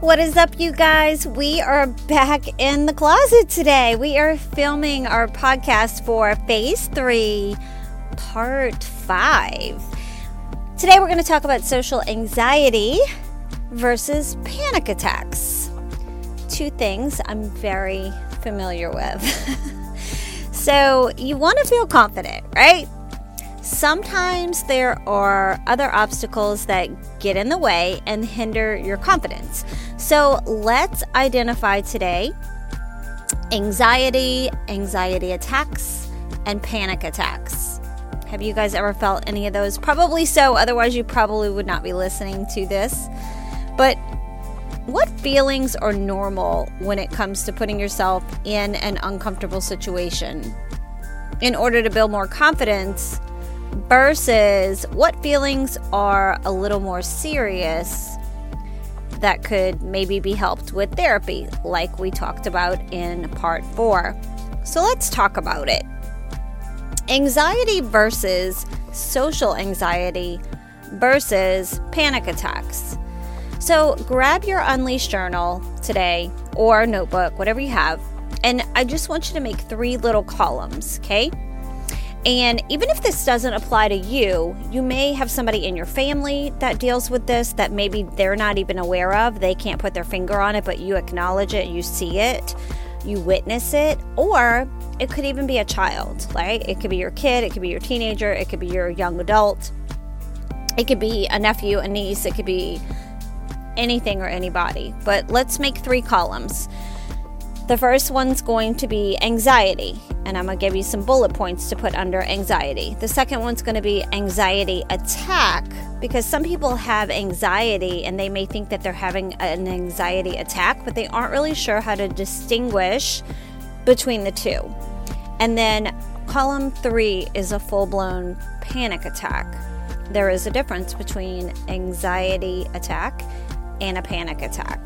What is up, you guys? We are back in the closet today. We are filming our podcast for Phase 3, Part 5. Today, we're going to talk about social anxiety versus panic attacks. Two things I'm very familiar with. so, you want to feel confident, right? Sometimes there are other obstacles that get in the way and hinder your confidence. So let's identify today anxiety, anxiety attacks, and panic attacks. Have you guys ever felt any of those? Probably so, otherwise, you probably would not be listening to this. But what feelings are normal when it comes to putting yourself in an uncomfortable situation? In order to build more confidence, versus what feelings are a little more serious that could maybe be helped with therapy, like we talked about in part four. So let's talk about it. Anxiety versus social anxiety versus panic attacks. So grab your Unleashed journal today or notebook, whatever you have, and I just want you to make three little columns, okay? And even if this doesn't apply to you, you may have somebody in your family that deals with this that maybe they're not even aware of. They can't put their finger on it, but you acknowledge it, you see it, you witness it, or it could even be a child, right? It could be your kid, it could be your teenager, it could be your young adult, it could be a nephew, a niece, it could be anything or anybody. But let's make three columns. The first one's going to be anxiety, and I'm to give you some bullet points to put under anxiety. The second one's to be anxiety attack, because some people have anxiety and they may think that they're having an anxiety attack, but they aren't really sure how to distinguish between the two. And then column three is a full blown panic attack. There is a difference between anxiety attack and a panic attack.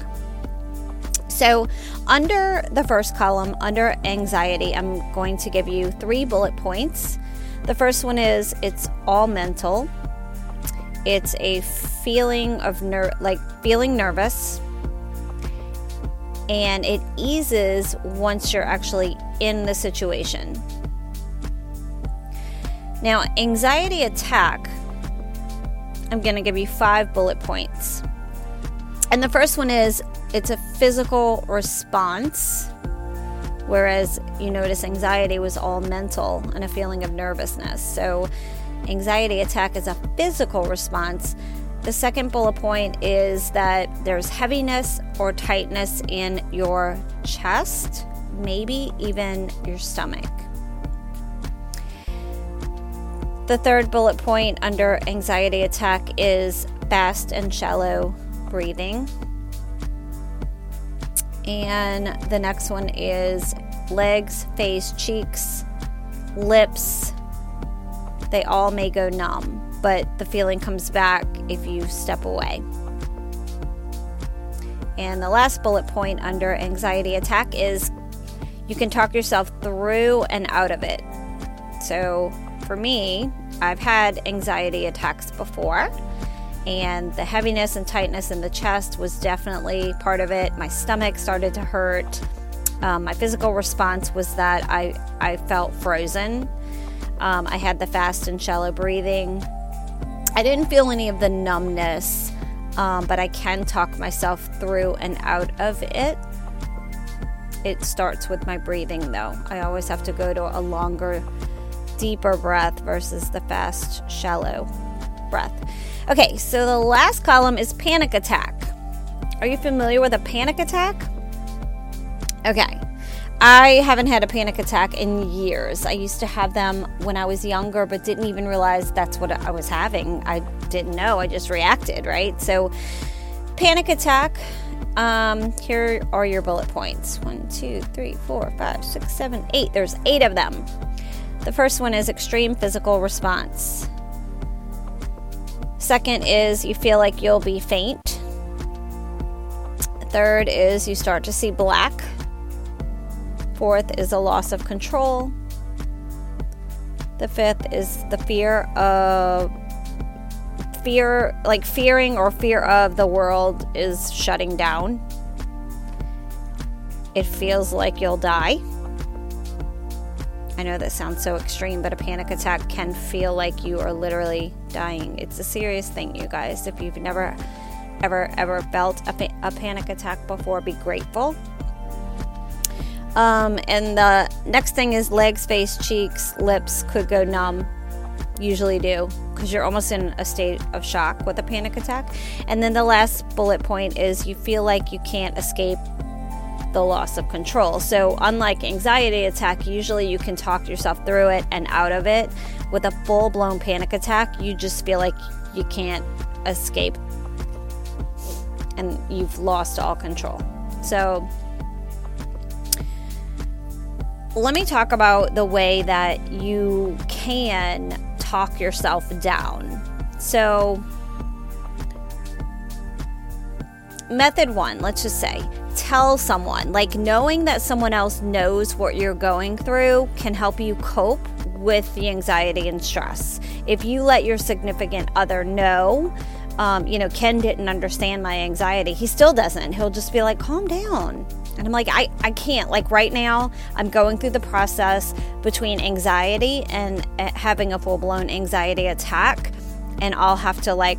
So, under the first column, under anxiety, I'm going to give you three bullet points. The first one is it's all mental. It's a feeling of ner- like feeling nervous. And it eases once you're actually in the situation. Now, anxiety attack, I'm going to give you five bullet points. And the first one is it's a physical response, whereas you notice anxiety was all mental and a feeling of nervousness. So, anxiety attack is a physical response. The second bullet point is that there's heaviness or tightness in your chest, maybe even your stomach. The third bullet point under anxiety attack is fast and shallow breathing. And the next one is legs, face, cheeks, lips. They all may go numb, but the feeling comes back if you step away. And the last bullet point under anxiety attack is you can talk yourself through and out of it. So for me, I've had anxiety attacks before and the heaviness and tightness in the chest was definitely part of it. My stomach started to hurt. Um, my physical response was that I, I felt frozen. Um, I had the fast and shallow breathing. I didn't feel any of the numbness, um, but I can talk myself through and out of it. It starts with my breathing, though. I always have to go to a longer, deeper breath versus the fast, shallow breath. Okay, so the last column is panic attack. Are you familiar with a panic attack? Okay. I haven't had a panic attack in years. I used to have them when I was younger, but didn't even realize that's what I was having. I didn't know. I just reacted, right? So, panic attack. Um, here are your bullet points one, two, three, four, five, six, seven, eight. There's eight of them. The first one is extreme physical response. Second is you feel like you'll be faint. Third is you start to see black. Fourth is a loss of control. The fifth is the fear of fear, like fearing or fear of the world is shutting down. It feels like you'll die. I know that sounds so extreme, but a panic attack can feel like you are literally dying. It's a serious thing, you guys. If you've never, ever, ever felt a, pa- a panic attack before, be grateful. Um, and the next thing is legs, face, cheeks, lips could go numb. Usually do because you're almost in a state of shock with a panic attack. And then the last bullet point is you feel like you can't escape the loss of control. So, unlike anxiety attack, usually you can talk yourself through it and out of it. With a full blown panic attack, you just feel like you can't escape and you've lost all control. So, let me talk about the way that you can talk yourself down. So, method one, let's just say, tell someone. Like knowing that someone else knows what you're going through can help you cope with the anxiety and stress. If you let your significant other know, um, you know, Ken didn't understand my anxiety. He still doesn't. He'll just be like, calm down. And I'm like, I, I can't. Like right now, I'm going through the process between anxiety and uh, having a full blown anxiety attack. And I'll have to like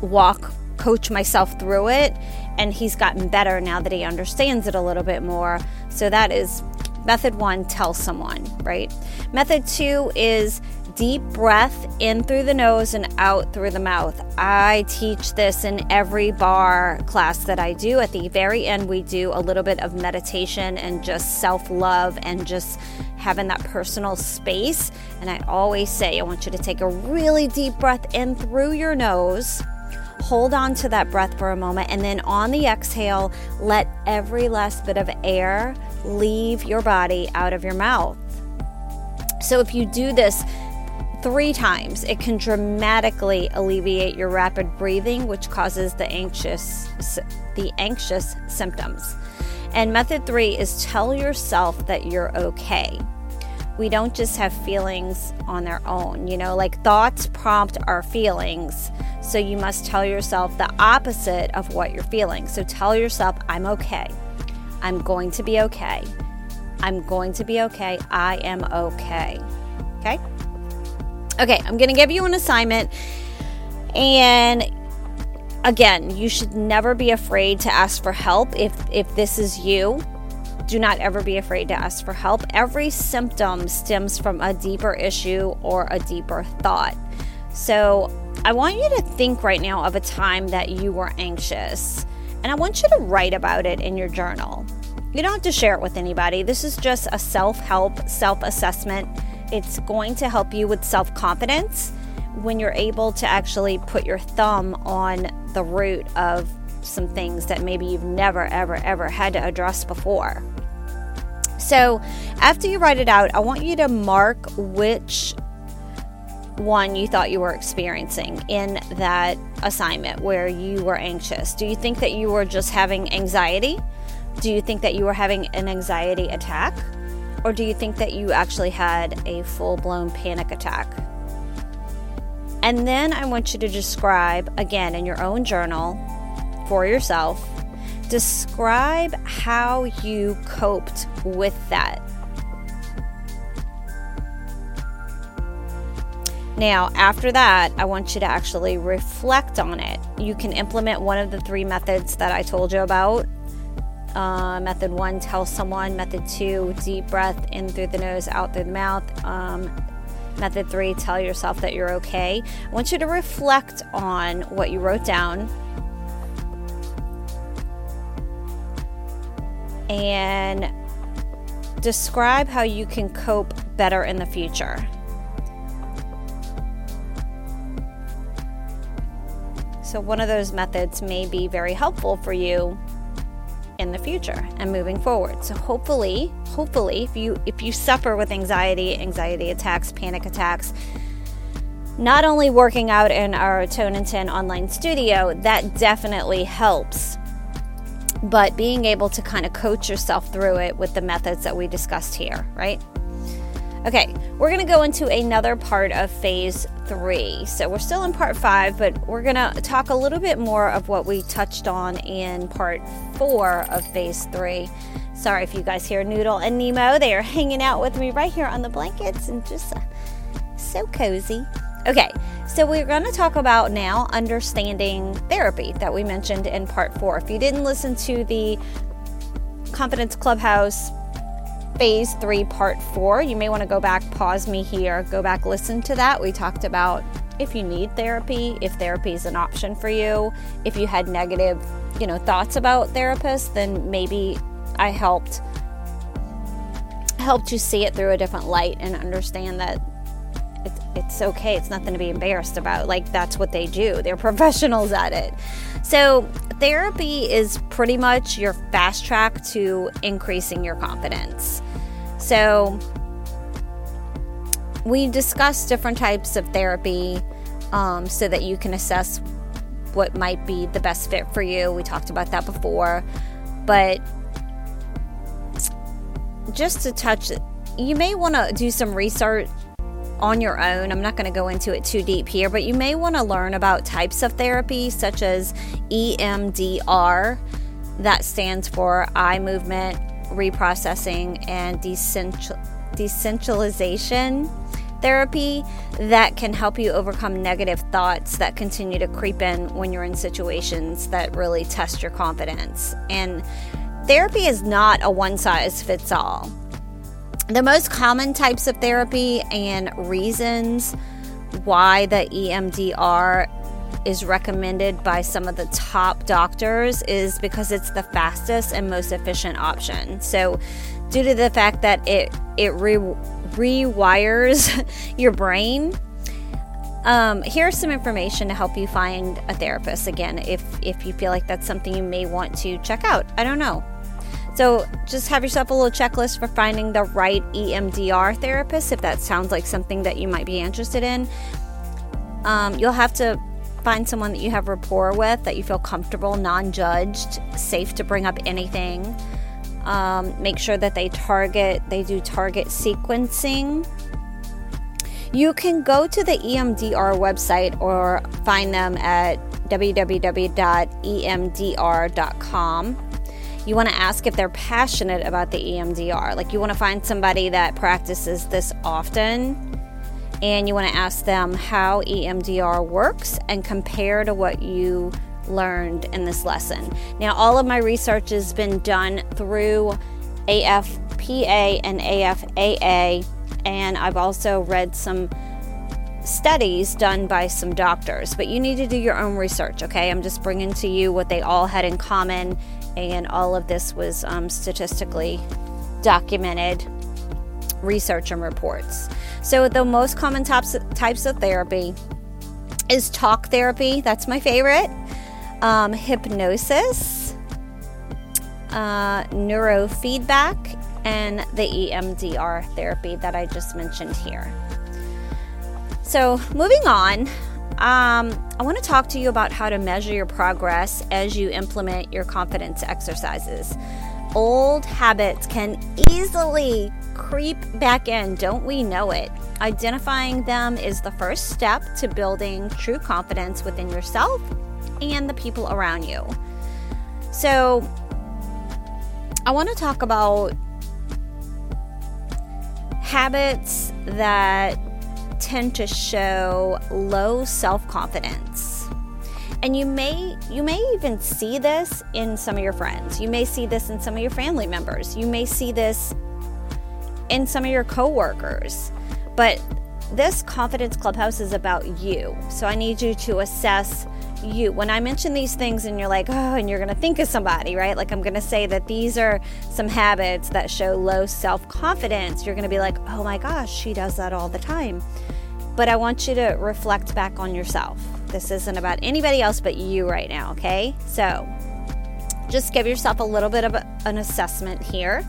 walk, coach myself through it and he's gotten better now that he understands it a little bit more. So that is method one tell someone, right? Method two is deep breath in through the nose and out through the mouth. I teach this in every barre class that I do. At the very end, we do a little bit of meditation and just self love and just having that personal space. And I always say, I want you to take a really deep breath in through your nose Hold on to that breath for a moment, and then on the exhale, let every last bit of air leave your body out of your mouth. So, if you do this three times, it can dramatically alleviate your rapid breathing, which causes the anxious the anxious symptoms. And method three is tell yourself that you're okay we don't just have feelings on their own. You know, like thoughts prompt our feelings. So you must tell yourself the opposite of what you're feeling. So tell yourself, I'm okay. I'm going to be okay. I'm going to be okay. I am okay. Okay? Okay, I'm going to give you an assignment. And again, you should never be afraid to ask for help if if this is you do not ever be afraid to ask for help. Every symptom stems from a deeper issue or a deeper thought. So, I want you to think right now of a time that you were anxious, and I want you to write about it in your journal. You don't have to share it with anybody. This is just a self help, self assessment. It's going to help you with self confidence when you're able to actually put your thumb on the root of some things that maybe you've never, ever, ever had to address before. So, after you write it out, I want you to mark which one you thought you were experiencing in that assignment where you were anxious. Do you think that you were just having anxiety? Do you think that you were having an anxiety attack? Or do you think that you actually had a full blown panic attack? And then I want you to describe, again, in your own journal for yourself, describe how you coped with that. Now, after that, I want you to actually reflect on it. You can implement one of the three methods that I told you about. Uh, method one, tell someone. Method two, deep breath in through the nose, out through the mouth. Um, method three, tell yourself that you're okay. I want you to reflect on what you wrote down and describe how you can cope better in the future. So, one of those methods may be very helpful for you in the future and moving forward. So, hopefully, hopefully, if you if you suffer with anxiety, anxiety attacks, panic attacks, not only working out in our Tone and 10 online studio, that definitely helps but being able to kind of coach yourself through it with the methods that we discussed here, right? We're going to go into another part of phase three. So we're still in part five, but we're going to talk a little bit more of what we touched on in part four of phase three. Sorry if you guys hear Noodle and Nemo. They are hanging out with me right here on the blankets and just uh, so cozy. Okay, so we're going to talk about now understanding therapy that we mentioned in part four. If you didn't listen to the Confidence Clubhouse phase three, part four. You may want to go back, pause me here, go back, listen to that. We talked about if you need therapy, if therapy is an option for you, if you had negative, you know, thoughts about therapists, then maybe I helped helped you see it through a different light and understand that it's, it's okay. It's nothing to be embarrassed about. Like that's what they do. They're professionals at it. So therapy is pretty much your fast track to increasing your confidence. So, we discuss different types of therapy um, so that you can assess what might be the best fit for you. We talked about that before. But just to touch, you may want to do some research on your own. I'm not going to go into it too deep here, but you may want to learn about types of therapy such as EMDR, that stands for eye movement reprocessing and decentralization therapy that can help you overcome negative thoughts that continue to creep in when you're in situations that really test your confidence. And therapy is not a one size fits all the most common types of therapy and reasons why the EMDR is recommended by some of the top doctors is because it's the fastest and most efficient option. So, due to the fact that it it re- rewires your brain, um, here's some information to help you find a therapist. Again, if if you feel like that's something you may want to check out, I don't know. So just have yourself a little checklist for finding the right EMDR therapist if that sounds like something that you might be interested in. Um, you'll have to find someone that you have rapport with, that you feel comfortable, non judged, safe to bring up anything. Um, make sure that they target, they do target sequencing. You can go to the EMDR website or find them at www.emdr.com you want to ask if they're passionate about the EMDR. Like you want to find somebody that practices this often and you want to ask them how EMDR works and compare to what you learned in this lesson. Now, all of my research has been done through AFPA and AFAA, and I've also read some studies done by some doctors, but you need to do your own research, okay? I'm just bringing to you what they all had in common and all of this was um, statistically documented research and reports. So, the most common types types of therapy is talk therapy. That's my favorite. Um, hypnosis, uh, neurofeedback, and the EMDR therapy that I just mentioned here. So, moving on, um, I want to talk to you about how to measure your progress as you implement your confidence exercises. Old habits can easily creep back in, don't we know it? Identifying them is the first step to building true confidence within yourself and the people around you. So, I want to talk about habits that tend to show low self-confidence. And you may you may even see this in some of your friends. You may see this in some of your family members. You may see this in some of your coworkers. But this confidence clubhouse is about you. So I need you to assess you. When I mention these things and you're like, oh, and you're going to think of somebody, right? Like I'm going to say that these are some habits that show low self confidence. You're going to be like, oh my gosh, she does that all the time. But I want you to reflect back on yourself. This isn't about anybody else but you right now, okay? So just give yourself a little bit of an assessment here.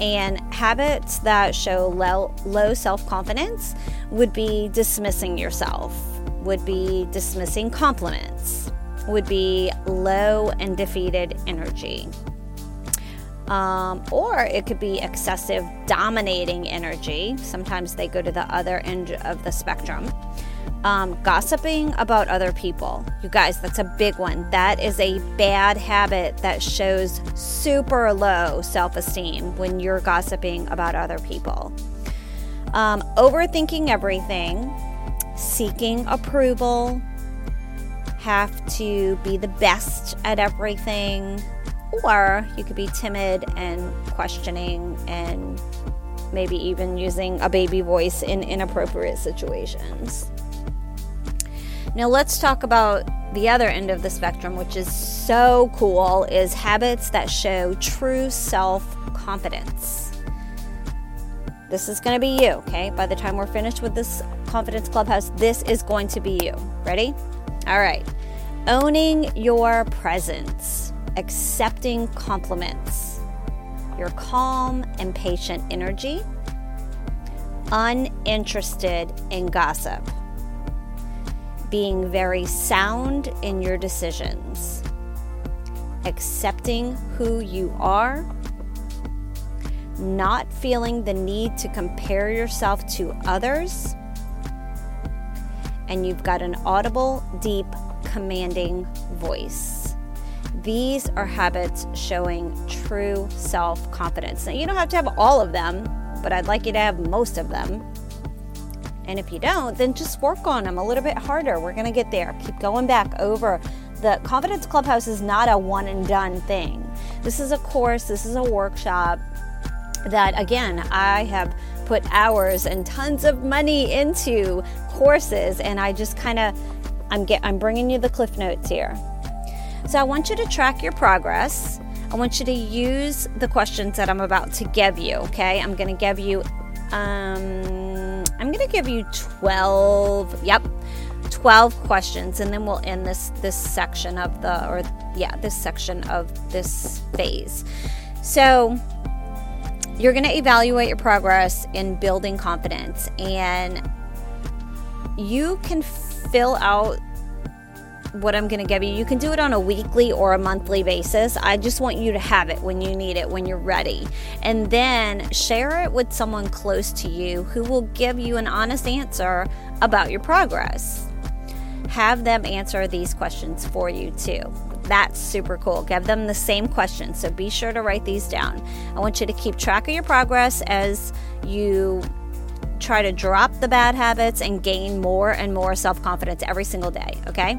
And habits that show low, self confidence would be dismissing yourself would be dismissing compliments, would be low and defeated energy. Um, or it could be excessive dominating energy. Sometimes they go to the other end of the spectrum. Um, gossiping about other people. You guys, that's a big one. That is a bad habit that shows super low self esteem when you're gossiping about other people. Um, overthinking everything, seeking approval, have to be the best at everything, or you could be timid and questioning and maybe even using a baby voice in inappropriate situations. Now let's talk about the other end of the spectrum, which is so cool, is habits that show true self-confidence. This is going to be you, okay? By the time we're finished with this confidence clubhouse, this is going to be you. Ready? All right. Owning your presence, accepting compliments, your calm and patient energy, uninterested in gossip being very sound in your decisions, accepting who you are, not feeling the need to compare yourself to others, and you've got an audible, deep, commanding voice. These are habits showing true self confidence. Now, you don't have to have all of them, but I'd like you to have most of them. And if you don't, then just work on them a little bit harder. We're going to get there. Keep going back over. The Confidence Clubhouse is not a one and done thing. This is a course, this is a workshop that, again, I have put hours and tons of money into courses, and I just kind of I'm get I'm bringing you the cliff notes here. So I want you to track your progress. I want you to use the questions that I'm about to give you. Okay, I'm going to give you um, I'm going to give you 12. Yep. 12 questions and then we'll end this this section of the or yeah this section of this phase so you're going to evaluate your progress in building confidence and you can fill out what I'm going to give you. You can do it on a weekly or a monthly basis. I just want you to have it when you need it, when you're ready. And then share it with someone close to you who will give you an honest answer about your progress. Have them answer these questions for you too. That's super cool. Give them the same questions. So be sure to write these down. I want you to keep track of your progress as you try to drop the bad habits and gain more and more self confidence every single day, okay?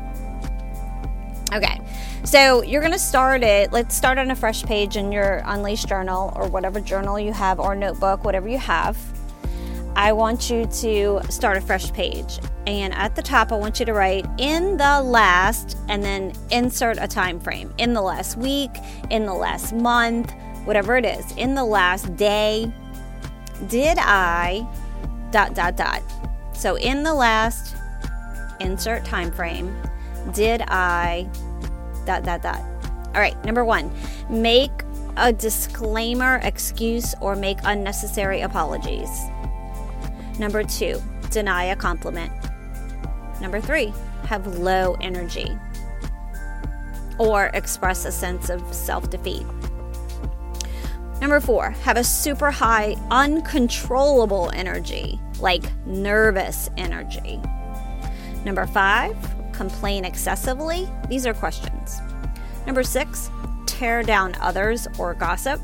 Okay, so you're to start it. Let's start on a fresh page in your Unleashed journal or whatever journal you have or notebook, whatever you have. I want you to start a fresh page. And at the top, I want you to write in the last and then insert a time frame. In the last week, in the last month, whatever it is, in the last day, did I dot dot dot. So in the last insert time frame, did I dot dot dot. All right, number 1, make a disclaimer, excuse or make unnecessary apologies. Number 2, deny a compliment. Number 3, have low energy or express a sense of self-defeat. Number four, have a super high, uncontrollable energy, like nervous energy. Number five, complain excessively? These are questions. Number six, tear down others or gossip.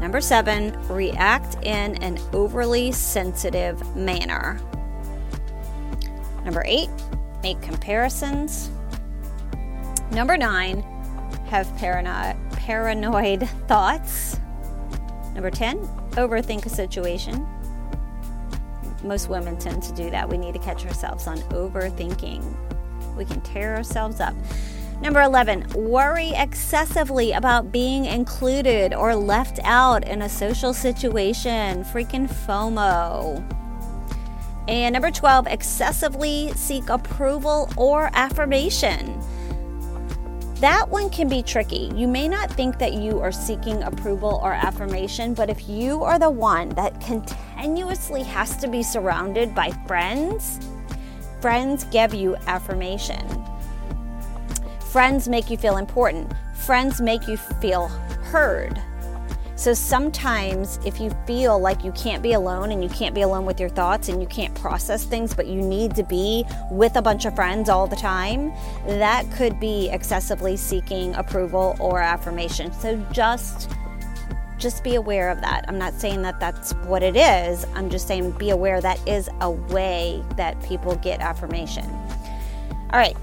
Number seven, react in an overly sensitive manner. Number eight, make comparisons. Number nine, have parano- paranoid thoughts. Number 10, overthink a situation most women tend to do that. We need to catch ourselves on overthinking. We can tear ourselves up. Number 11, worry excessively about being included or left out in a social situation. Freaking FOMO. And number 12, excessively seek approval or affirmation. That one can be tricky. You may not think that you are seeking approval or affirmation, but if you are the one that continuously has to be surrounded by friends, friends give you affirmation. Friends make you feel important. Friends make you feel heard. So sometimes, if you feel like you can't be alone and you can't be alone with your thoughts and you can't process things, but you need to be with a bunch of friends all the time, that could be excessively seeking approval or affirmation. So just just be aware of that. I'm not saying that that's what it is. I'm just saying be aware that is a way that people get affirmation. All right.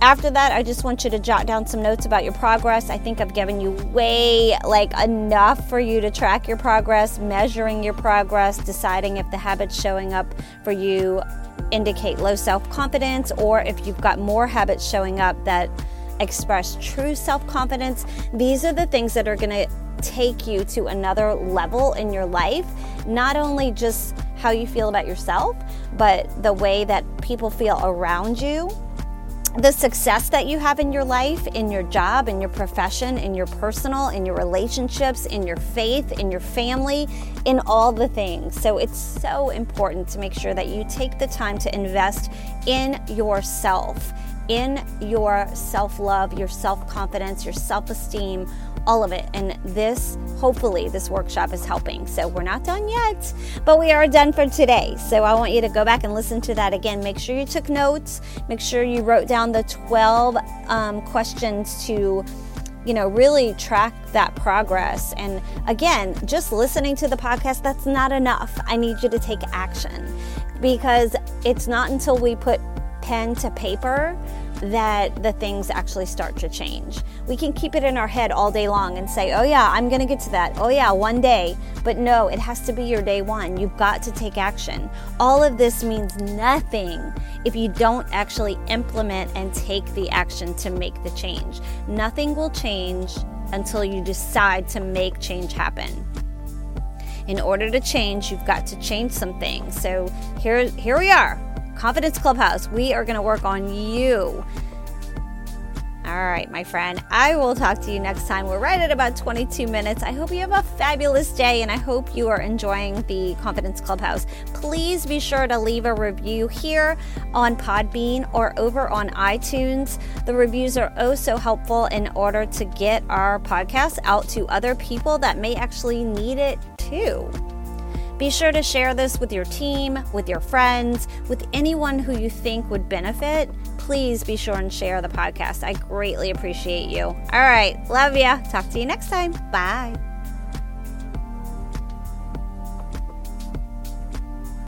After that, I just want you to jot down some notes about your progress. I think I've given you way like enough for you to track your progress, measuring your progress, deciding if the habits showing up for you indicate low self-confidence or if you've got more habits showing up that express true self-confidence. These are the things that are going to take you to another level in your life, not only just how you feel about yourself, but the way that people feel around you. The success that you have in your life, in your job, in your profession, in your personal, in your relationships, in your faith, in your family, in all the things. So it's so important to make sure that you take the time to invest in yourself, in your self love, your self confidence, your self esteem all of it. And this, hopefully, this workshop is helping. So we're not done yet, but we are done for today. So I want you to go back and listen to that again. Make sure you took notes. Make sure you wrote down the 12 um, questions to you know, really track that progress. And again, just listening to the podcast, that's not enough. I need you to take action because it's not until we put pen to paper that the things actually start to change. We can keep it in our head all day long and say, oh, yeah, I'm going to get to that. Oh, yeah, one day. But no, it has to be your day one. You've got to take action. All of this means nothing if you don't actually implement and take the action to make the change. Nothing will change until you decide to make change happen in order to change, you've got to change some things. So here, here we are. Confidence Clubhouse, we are going to work on you. All right, my friend. I will talk to you next time. We're right at about 22 minutes. I hope you have a fabulous day and I hope you are enjoying the Confidence Clubhouse. Please be sure to leave a review here on Podbean or over on iTunes. The reviews are oh so helpful in order to get our podcast out to other people that may actually need it too. Be sure to share this with your team, with your friends, with anyone who you think would benefit. Please be sure and share the podcast. I greatly appreciate you. All right. Love ya. Talk to you next time. Bye.